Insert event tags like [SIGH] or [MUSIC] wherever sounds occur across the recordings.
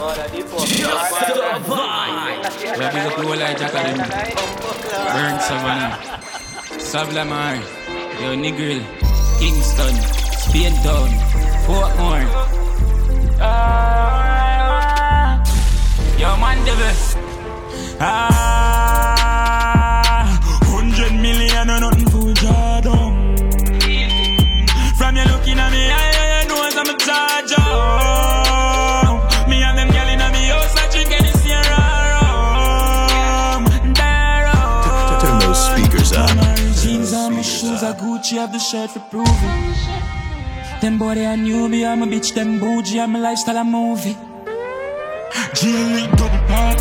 Just survive. We're the whole Jack of them. Burn Savannah. Sablamar. Yo, Negril. Kingston. Spain Town. Portmore. Yo, man, devil. Ah. Gucci, have the shirt for proving. Them boy they a newbie, I'm a bitch, them bougie, I'm a lifestyle, a movie. G-Link double park,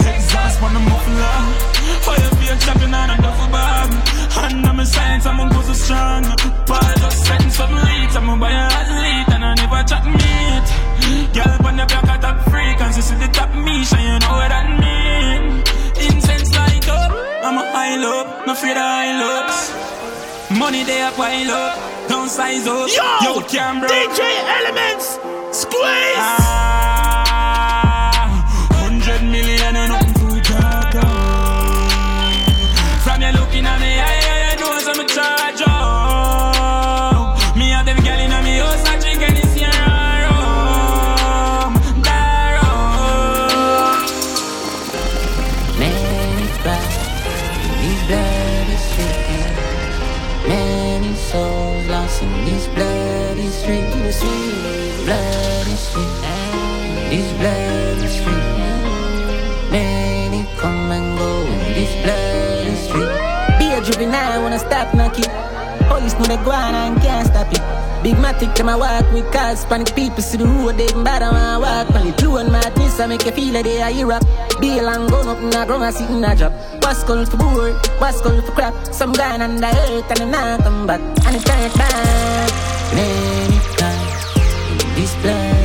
exhaust on the muffler. Fire feel chopping on a duffel bag. And I'm a science, I'm a go so strong. Paul just setting some leads, I'm a buy a athlete, and I never chat meat. Girl, Money they a pile up, don't size up. Yo, Yo. DJ Elementz, squeeze. Ah, stop knocking. Police know they go on and can't stop it. Big matic them I walk with cars, panic people see the road, they bad and I walk it. Blue and madness, I make you feel like they are Europe. Be a long gun up in a ground, I sit in a job. What's called for board, what's called for crap. Some guy on the earth and they not come back. And it turn back. Many times in these bloody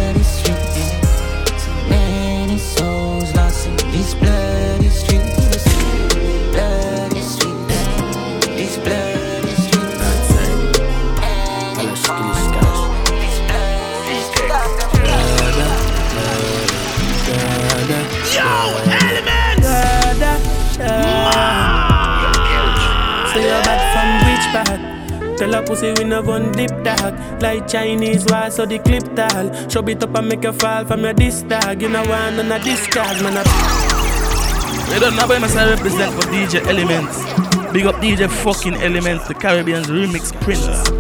Tell a pussy we no gun dip dog Like Chinese wall so the clip tall Show it up and make you fall from your disc dog You know want none of this card man I You don't know about myself represent for DJ Elementz. Big up DJ fucking Elementz, the Caribbean's remix prince.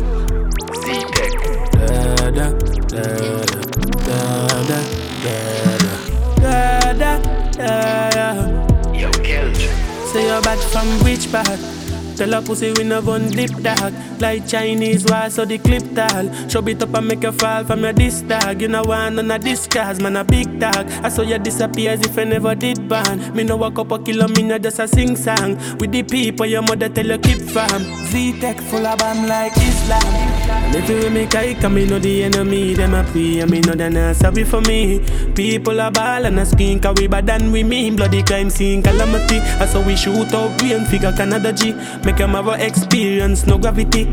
Tell a pussy we no gun dip dog. Like Chinese wall so the clip tall. Show it up and make you fall from your disc dog You know want none of this cars man a big dog. I saw you disappear as if I never did ban Me no walk up a kilo me no just a sing song. With the people your mother tell you keep from Z-Tech full of bomb like Islam. And if you make I come me know the enemy Them a pray and me know they not sorry for me. People a ball and a skin Cause we bad than we mean. Bloody crime scene calamity. I saw we shoot out and figure Canada G Make them have a experience no gravity.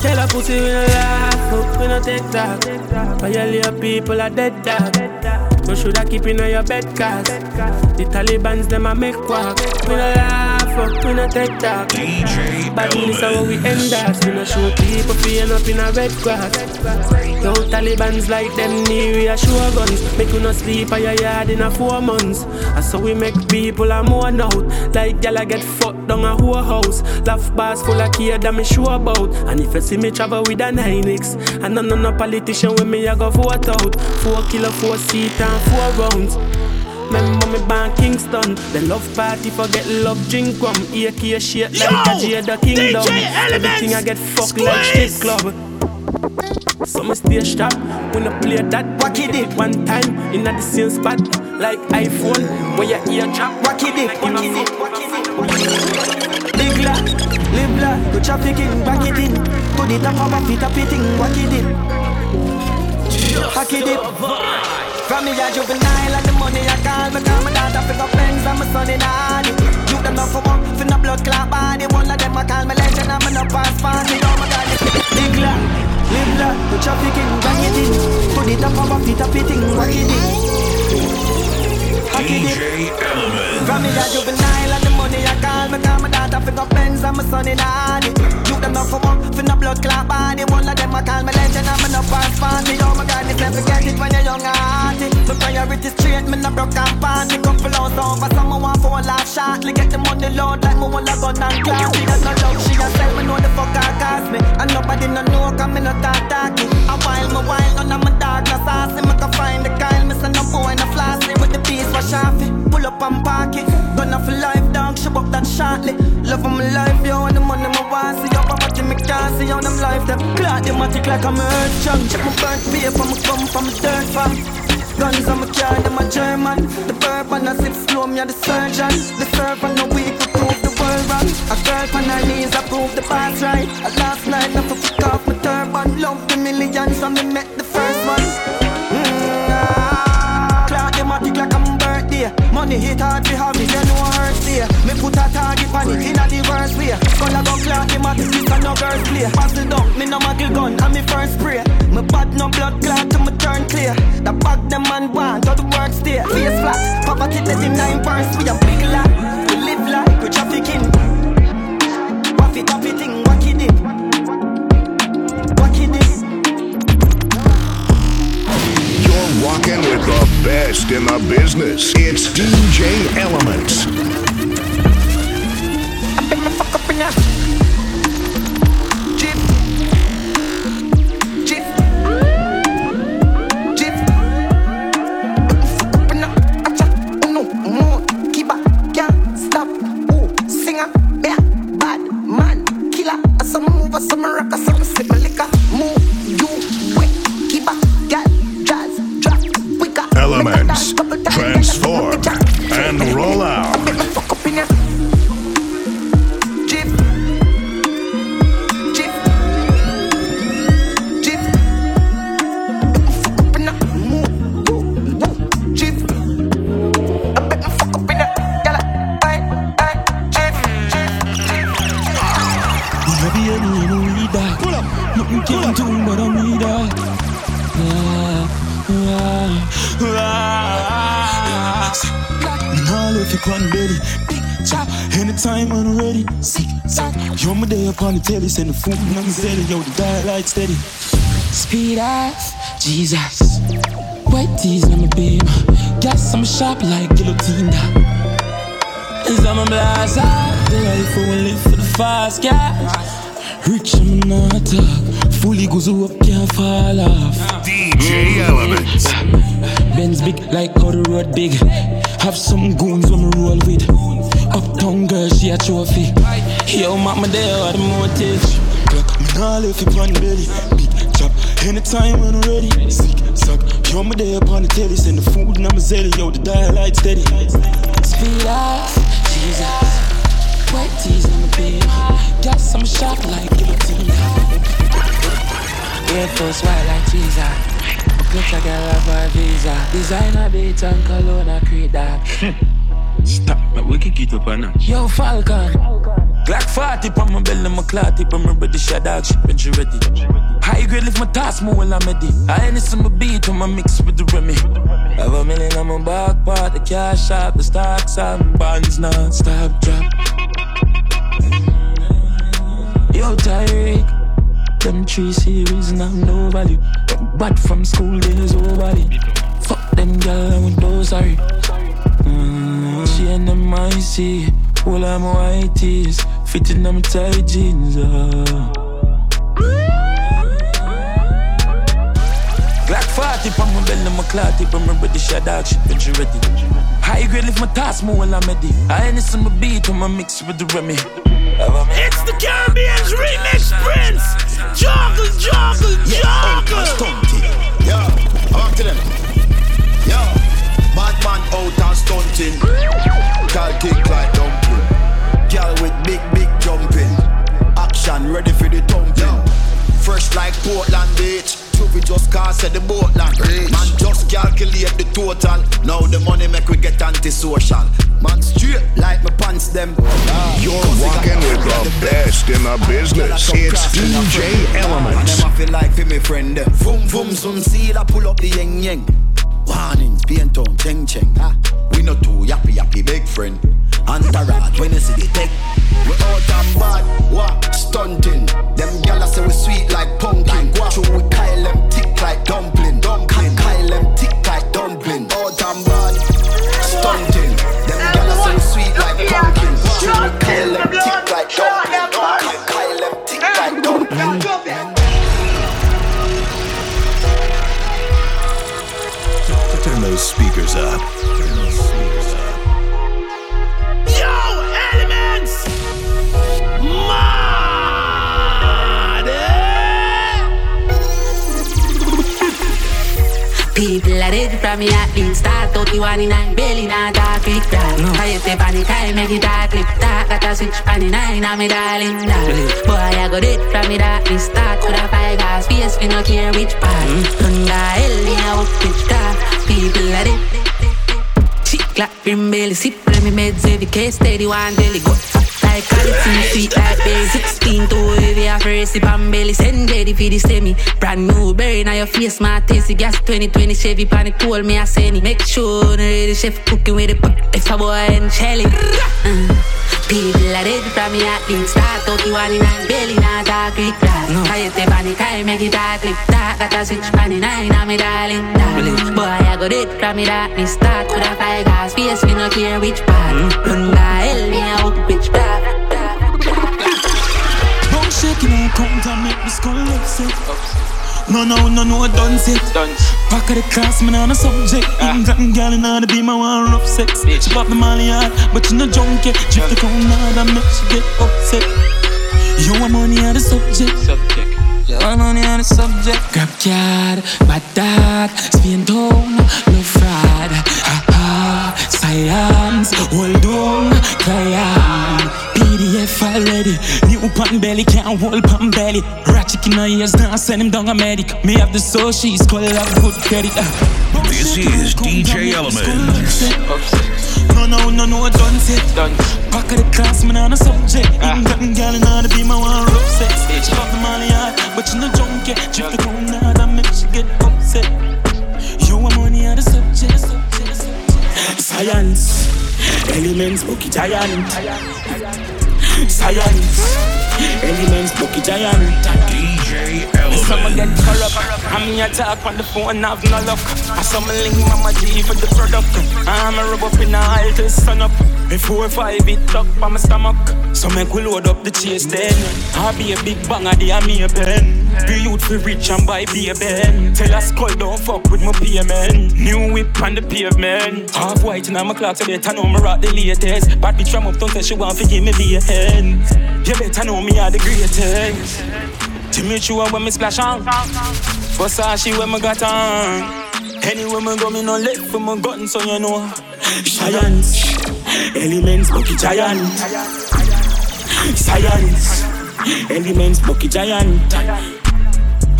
Tell a pussy we no laugh up, we no take talk Violate people are dead dog. You shoulda keep in your bed cause The Taliban's them a make quack. We no laugh up, we no take talk. Badness is how we end us We no show people feeling up in a red grass. Yo Taliban's like them near we show guns. Make you no sleep at your yard in a four months. And so we make people a mourn out Like gyal get fucked down a whole house. Laugh bars full of kid that me sure about. And if you see me travel with a 9X And none of no politician with me I go vote out. Four kilo, four seat and four rounds Remember me born Kingston. The love party forget love drink rum AK shit like a Jada Kingdom. Everything I get fucked like squeeze. club. So me stay sharp when I play that. Wacky dip. one time in the same spot Like iPhone where your ear drop. Wacky dip, wacky dip, wacky dip. Big la, live la, go trafficking, back it in. To the top of my feet, up it in, wack it in Hack it in From me a juvenile and the money I call Me call my daughter up pens and my son in honey You them not for work, for no blood clot body One of them I call me legend and me no pass party Oh my God, big la, live la, go trafficking, back it in To the top of my feet, I fitting, wacky DJ Element. From me a juvenile and the money I call me Call my daughter fi go Benz and my son in Hardy You them not for work, fi no blood clot body One of them I call me legend and me no pass party Oh my God, this never get it when you're young My priority straight, me no broke and party Couple hours over, someone want for a laugh shortly Get the money load like me want a gun and class. She does not love, she a sell me know the fuck I cost me. And nobody no know, cause me no talk talky. A while, me while, none of my dog no saucy Me can find the Kyle, me say no boy no flossy With the piece for Shafi, pull up and park it. Gonna for life, dog, she up that shortly. Love of my life, yo, and the money my want. See up, but me can't see on them life Them clock, them matic like I'm earth strong Check my burnt paper, me come from a dirt farm Guns on my car, them a German. The bourbon, I sip slow, me a the surgeon. The servant, no weak, we prove the world wrong. A girl on her knees, I prove the past right. A last night, I fuck off my turban. Love the millions, and me met the first one. Mm, ah. Clock, them matic like I'm birthday. Money hit hard, we know there Me put a target on it, in a the way. Gonna go clock, them matic, this a no girls play Pass it down, me no muggle gun, and me first spray Me bad no blood clot till me turn clear. The bag them man want, go to work stay? Face flat, poverty let him nine burns We a big lot, we live like we trafficking Waffy taffy thing, wacky dip. Wacky dip. You're rocking with the best in the business. It's DJ Elementz. Up in ya. Acha. Uno. More. Kiba. Can't stop. Ooh. Singer. Yeah. Bad man. Killer. Some move. Some rock. Some sip liquor. Move. You. Wait. Kiba. Gal. Jazz. Drop. Quicker. Elements. Transform and Upon the telly. Send the food and I'm steady. Yo, the dial light steady. Speed off. Jesus. White tees, I'm a beam. Gas, I'm sharp like guillotine. Is I'm a blaster. The life I live for the fast gas. Rich, I'm not talk. Fully goes up, can't fall off. DJ Elementz. Benz big like how the road big. Have some goons when me roll with. Uptown girl, she a trophy. Yo, mama there are the motive. Glock, me nah left you on belly. Big chop, anytime when I'm ready. Sick, suck. Yo, me there upon the telly. Send the food and I'm a zelly. Yo, the dial light steady. Speed off, Jesus. White tees on the beam. Gas, I'm sharp like guillotine. Air Force white like Jesus. Get a girl of a visa. Designer beat and cologne a create that. [LAUGHS] Stop, but we can keep up on now. Yo, Falcon. Glock 40 on my belly, my clot tip, I'm ready, shot dog shit when she ready. High grade lift my task more while I'm ready. I ain't some beat on my mix with the Remy. Have a million on my back part, the cash shop, the stocks up, bonds non stop drop. Yo, Tyreek, them three series I'm no value. But from school days, nobody. Fuck them gal, I with those sorry. Mm, she and them I see. All I'm white tees, fitting them tight jeans. Uh. Glock 40 on my belly, my clot tip, I'm ready, shot dog shit when she ready. High grade lift my task more while I'm ready. I ain't some beat on my mix with the Remy. It's the Caribbean's remix prince. Joggle, joggle, joggle. Stunty. Yo, I'm to them. Yo, bad man out and stunting. Girl kick like dumpling. Girl with big, big jumping. Action ready for the thumping. Fresh like Portland Beach. We just can't say the boat land. Man just calculate the total. Now the money make we get antisocial. Man straight like my pants them. You're walking with the best in the business. It's DJ Element. Them I feel like for me friend. Boom boom some seal I pull up the yeng yeng. Warnings, paint on, cheng cheng. Ah, we not too yappy yappy big friend. Entourage when you see the tech. We out and bad, what? Stunting. Them gala say we sweet like pumpkin. True, we Kyle them thick like dumpling. Dumpling. Kyle them thick like dumpling. Out and bad, stunting. Them gala say we sweet like pumpkin. True, we Kyle them thick like dumpling. Kyle them thick like dumpling. Turn those speakers up. People are ready from me at least start 31 in nine. Belly not talk quick no. I hit the panic I make it talk clip talk Got a switch on the nine I'm me darling Boy I got it from me that least start With a five gas face we no care which part. Mm. Under hell me I walk which talk People are ready Chick clap brim belly sip me meds every case steady one daily go like quality sweet like berry 16 to heavy a first sip and belly send ready for the semi. Brand new berry now your face my tasty gas 2020 Chevy pan it told me I send it make sure the ready chef cooking with it if a boy and Shelly. Uh. People are ready from me at least. Start out you in nine belly not talk quick talk no. I hit the panic I make it talk clip talk got a switch pan in nine I'm me darling darling boy I got it from me that me start with a five gas face me no care which part. Run the hell me a hook which part Shaking and come to make me skull upset. No, no, no, no, I done set. Back of the class, man, on a subject. Ah. England girl, and to be my one rough sex. She pop the molly hard, but you no junkie. Drift the crown hard and make she get upset. You want money on the subject. You want money on the subject. Grab card, bad dad, spin down, no fraud. Ha ha, science, hold on, client. PDF already. New pan belly, can't hold pan belly. Ratchet in her ears, now send him down a medic. Me have the soul, she's called have good credit. Uh. This is DJ Elementz No, no, no, no, done set. Back of the class, man, on a subject. England girl, and all to be my one rough sex. She pop the molly hard, but you no junkie. Drip the crown hard and make she get upset. You want money on the subject. subject, subject. Science, elements, bookie giant. Science, elements, bookie giant. DJ Some get Element. corrupt. I'm here talk on the phone, I have no luck. I some link mama G for the product. I'm a up in the aisle till sun up. Before five it tuck on my stomach. So make we load up the chase then. I'll be a big bang of the army pen. Be youth for rich and buy be a ben. Tell us call don't fuck with my payment. New whip on the pavement. Half white in my clock so better know me rock the latest. Bad bitch from uptown say she want to give me the hand. You better know me are the greatest. Timmy Chua when me splash on. Versace when me got on. Anywhere me go, me no left for my gun, so you know. Science, elements, bookie giant. Science, elements, bookie giant.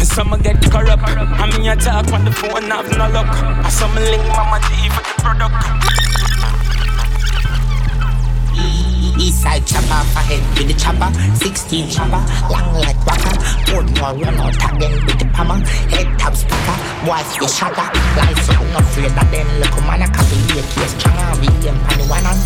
Some get corrupt. I'm in your talk on the phone, have no luck. I some link mama G for the product. Eastside chopper, off ahead with the chopper. 16 chopper, long like waka. Portmore run out again with the hammer. Head taps packer, boys get shatter. Life so I'm afraid that then look man a copy the case stronger. We aim pan one on.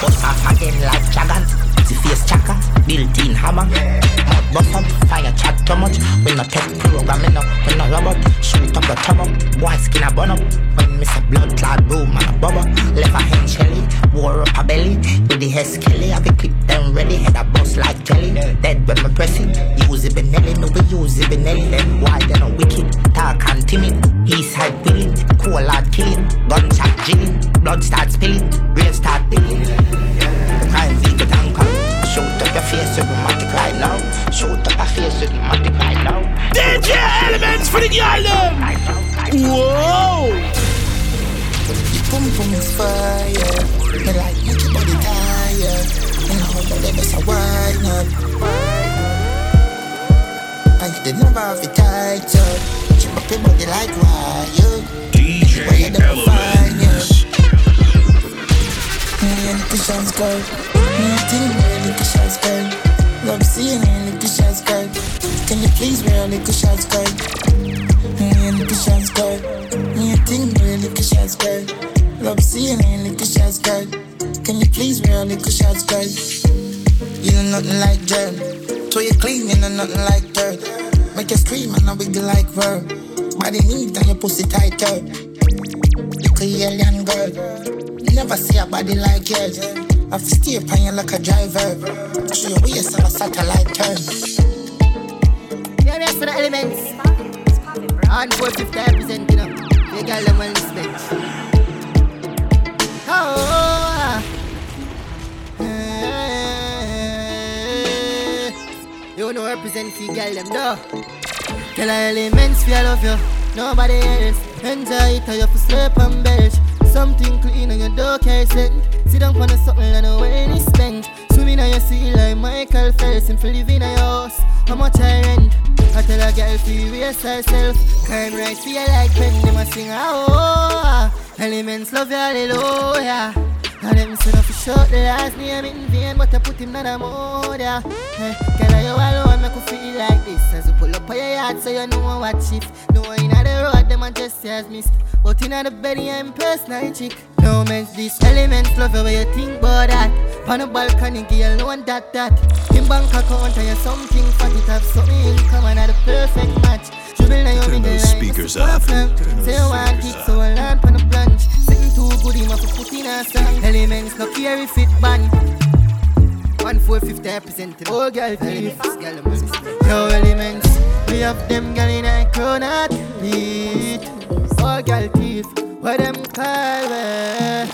Bust off again like dragon. The face chaka, built-in hammer. Mud bust up, fire chat too much. We no tech programming up, we no robot. Shoot up the top up, boy skin a bun up. When me say blood clot boom and a bubble. Left a hand shelly, wore up a belly. With the head skelly, have a clip them ready. Head a bust like jelly. Dead when me press it. Use it Benelli, no we use it Benelli. Then why they no wicked, dark and timid. East side willing, cool hard killing. Gunshot drilling, blood start spilling. Real start digging. Crime. Shoot up your face with matic right now. Shoot up your face with matic right now. DJ Elementz for the girl them. Whoa! Boom boom is fire. Me like make your body tired. You know that they best a wine up. And you did never have it tight up. Chip up your body like wire. DJ Element. Me and the shots, girl. Me a thing, real little shots, girl. Love seeing you, little shots, girl. Can you please real little shots, girl? Me a little shots, girl. Me a thing, real little shots, girl. Love seeing you, little shots, girl. Can you please real little shots, girl? You know nothing like dirt. So you clean, you know nothing like dirt. Make you scream and I wiggle like verb. Body neat and your pussy tighter. Little alien girl. Never see a body like yours. I feel stay upon you like a driver. Show your waist on a satellite turn. Yeah, for the elements. On 450 represent, know. They got them well respect. Oh, you know represent for girl them, no. Tell her elements feel love you, nobody else. Enjoy it, or you sleep and belch. Something clean on your door, care set. Sit down on the something and the way it's spent. Swimming on your sea like Michael Phelps and for living in your house. How much I rent? I tell a girl to waste herself. Crime right feel like pen, them a sing ah oh. Elements love you, hallelujah. And them say no for short the last name in vain, but I put him down a mode, yeah. Hey, girl, you alone make you feel like this. As you pull up on your yard, so you know what shift. No in the road, them a just as missed. But in the bed, I'm personal chick. No makes this elements love you, where you think about that. On a balcony, girl, no one that that. In bank account, and you something fat, it have something in common, at the perfect match. Dribble now you middle line, speakers up. Say you want kick, so I land on a branch. Sing too good, him have put in a song. Elements no care if it bang. One four fifty percent. Oh girl, please. Girl, I'm respect. Yo elements, we have them girl in a crown athlete. Oh girl, thief. What them call me?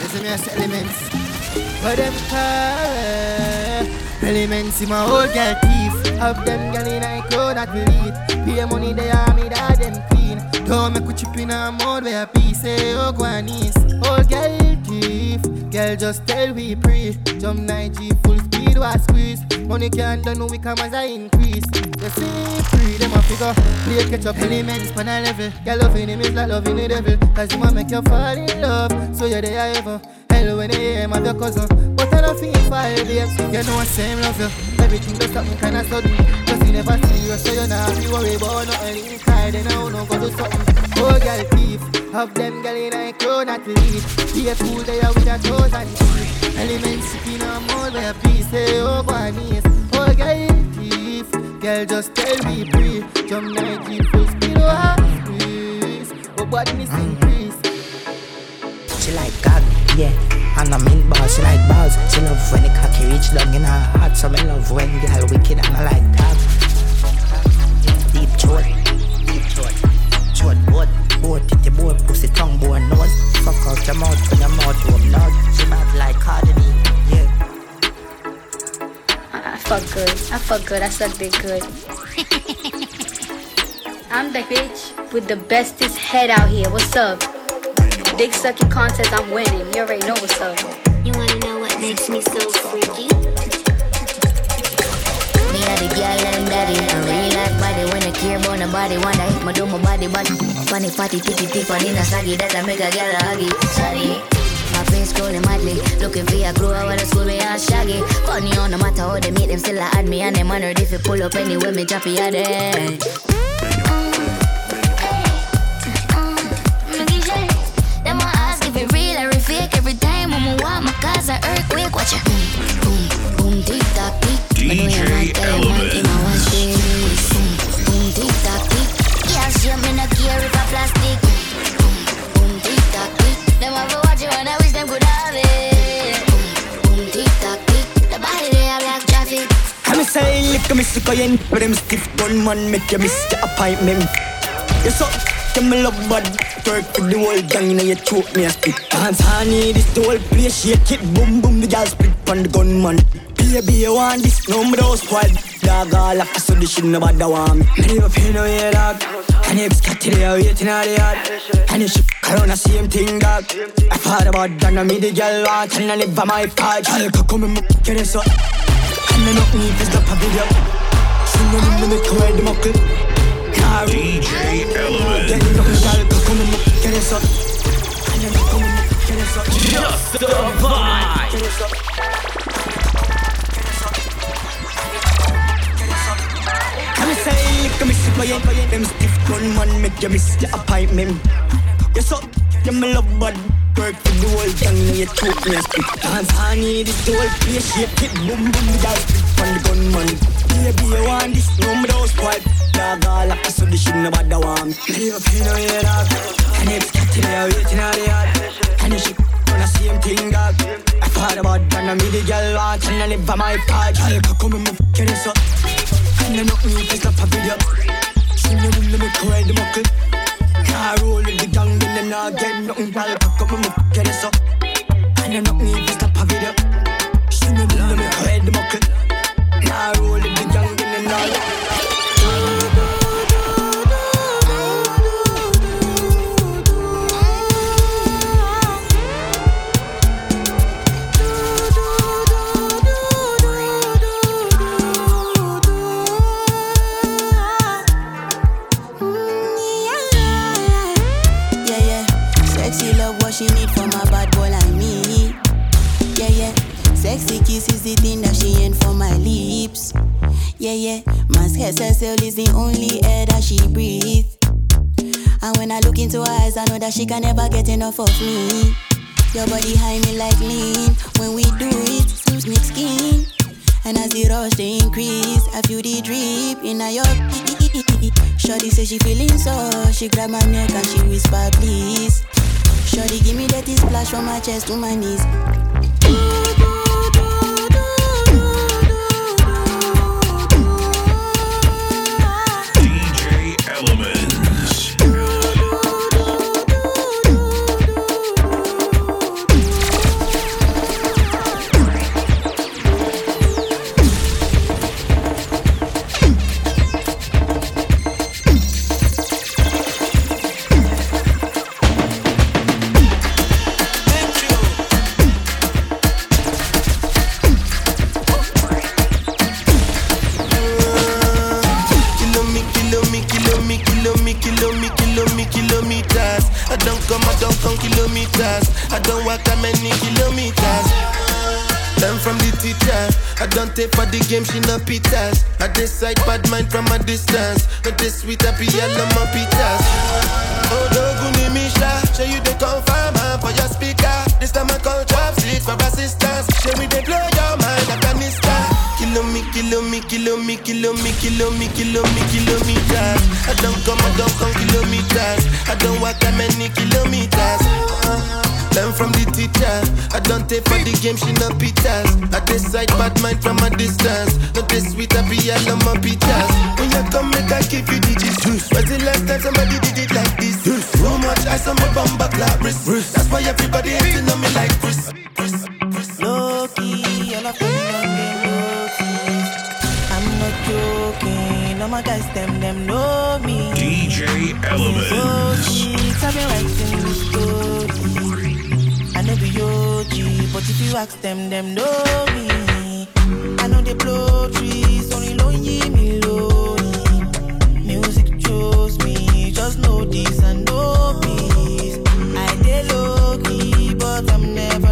Listen me, I say elements. What them call me? Elements in my old girl thief. Have them girl in a crown athlete. Pay money they are me that them clean. Don't make we chip in a mode where a piece say eh, oh guanis. Oh girl thief, girl just tell we pre. Jump 90 full speed was squeeze. Money can't done we come as I increase. You see free them a figure. Play catch up elements pan a level. Girl loving him is like loving the devil. Cause him a make you fall in love. So you're there ever. Hell when him of your cousin. But I don't feel fire babes. You know I same love you. Everything does something kinda sudden. Cause you never see you so you not have to worry about nothing. Cry then I no go do something. Oh girl thief. Have them girl in a crown at lead. Be a fool there with a toes and teeth. Elements sipping on more where a piece say oh guanis. Oh girl thief. Girl just tell me free. Jump 90 full speed oh squeeze. Oh body miss increase. She like cock, yeah. And I mean balls, she like balls. She love when the cocky reach down in her heart. So me love when girl wicked and I like that. Deep throat, deep throat, throat boat, boat titty boat, pussy tongue boat nose. Fuck out your mouth when your mouth open out. She bad like Cardi B, yeah. I fuck good. I fuck good. I suck dick good. [LAUGHS] I'm the bitch with the bestest head out here. What's up? Dick sucking contest, I'm winning. You already know what's up. You wanna know what makes me so freaky? Me a the girl and daddy. I really like body when I care about the body. When I hit my do my body, but funny fatty titty titty funny na saggy that I make a girl a huggy. Sorry. My face scrolling madly, looking for a crew. I wanna school me a shaggy. Funny on no matter how they meet them, still I add me and them honored if you pull up anywhere me drop you at cause a earthquake. Watch it. Boom, boom, boom, tick tock, tick. Me know you like that, man. In my one day. Boom, boom, tick tock, tick. Yeah, she me no care if I plastic. Boom, boom, tick tock, tick. Them a watch it when I wish them could have it. Boom, boom, tick tock, tick. The body they have like traffic. I'm saying, lick me sick again, but them stiff gun man make you miss your appointment. You suck, you me love bad. Twerk with the whole gang in your throat, me a spit. Dance honey, this the whole place shake it, boom boom, the girl split on the gunman. Baby, you want this, no me don't squad. Dog all like so this shit nobody want me. Me never pay no yeah, dog. And if Scott today, waiting on the yard. And if she around the same thing, dog. I thought about that, now me the girl want, and I live on my part. Girl, come come and get it so. And I don't need to stop a video. Sing on the make you wear the muckle. DJ Element. And. And and. Just the vibe. Come say, come see my Them stiff gun man make you miss your appointment. Yes up, you me love bud. Work for the whole thing, now you choke me spit. Dance this the whole shake it, boom boom, spit on the gunman. Baby, you want this? No, me don't. Dog all so this shit nobody want. Leave a pin on your dog, and it's getting there, waiting on the yard. And the shit on the same thing, dog. I thought about that, and me the girl want, and I live on my part. Girl, come and move, get this up. And I know me, it's not a video. See me when me make her the muckle. Car roll with the gang, then I get nothing. Girl, come and move, get this up. And I know me, it's not a video. That she can never get enough of me. Your body high me like lean. When we do it, smooth sneak skin. And as the rush they increase, I feel the drip in your Shorty say she feeling so, she grab my neck and she whisper please. Shorty give me that splash from my chest to my knees. I don't take for the game, she no pitas. I decide bad mind from a distance. Not this sweet, I be all on my pitas. When you come, make I give you digits. Was the last time somebody did it like this? Too much ice on my bumper clap wrist. That's why everybody hating on me like Chris. Low key, all of them don't. I'm not joking, all my guys them them know me. DJ Elementz. I've been writing OG, but if you ask them, them know me. I know they blow trees, only lonely me lonely. Music chose me, just know this and know peace. I dey low key, but I'm never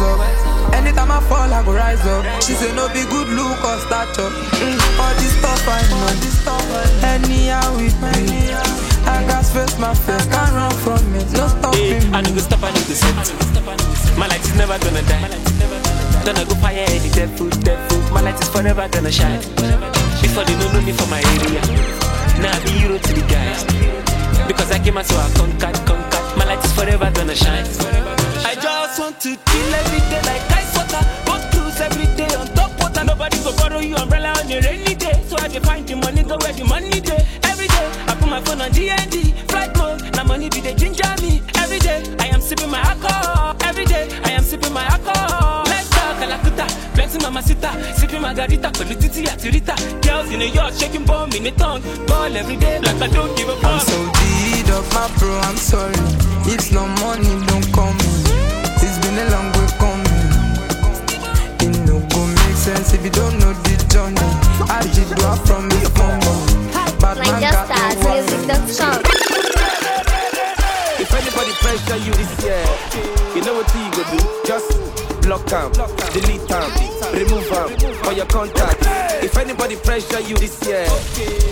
rise up. Anytime I fall, I go rise up. She say no be good look or stature. Mm, all this stuff I know. Anyhow we be. I got face my face, can't run from it. No stopping. Hey, I need to stop, I need to set. My life is never gonna die. Gonna go fire any devil, devil. My light is forever gonna shine. Before they don't know me for my area. Now I be hero to the guys. Because I came out so I conquered, conquered. My light is forever gonna shine want to chill every day like ice water. Both cruise every day on top water. Nobody go borrow you umbrella on your rainy day. So I dey find the money, go where the money day. Every day I put my phone on DND flight mode. Now money be the ginger me. Every day I am sipping my alcohol. Every day I am sipping my alcohol. Let's talk Calcutta, blessing mama sita, sipping margarita, pẹ̀lú títí àti rita. Girls in the yard shaking bomb in the tongue, ball every day like I don't give a fuck. I'm so deed of my bro, I'm sorry. It's no money don't come in a long way coming. It no go make sense if you don't know the journey. I did from me But. If anybody pressure you this year, you know what you go do? Just block them, delete them, remove them from your contact. If anybody pressure you this year,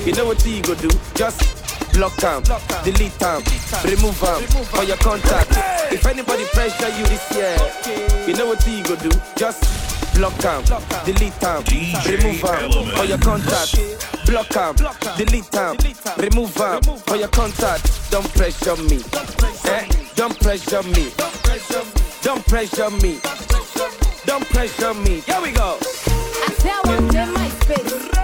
you know what you go do? Just block them, delete them, remove them for your contact. If anybody pressure you this year, you know what you go do? Just block them, delete them, remove them for your contact. Block them, delete them, remove them for your contact. Don't pressure me, eh? Don't pressure me, don't pressure me, don't pressure me. Here we go. I tell them my space.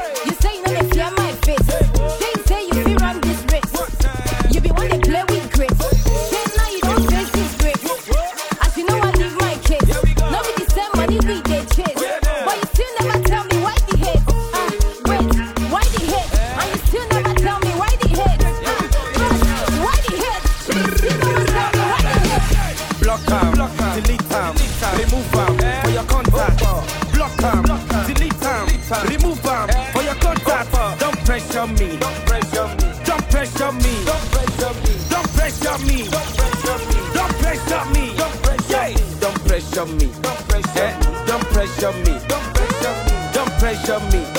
pressure me. Don't pressure me. Don't pressure me. Don't pressure me.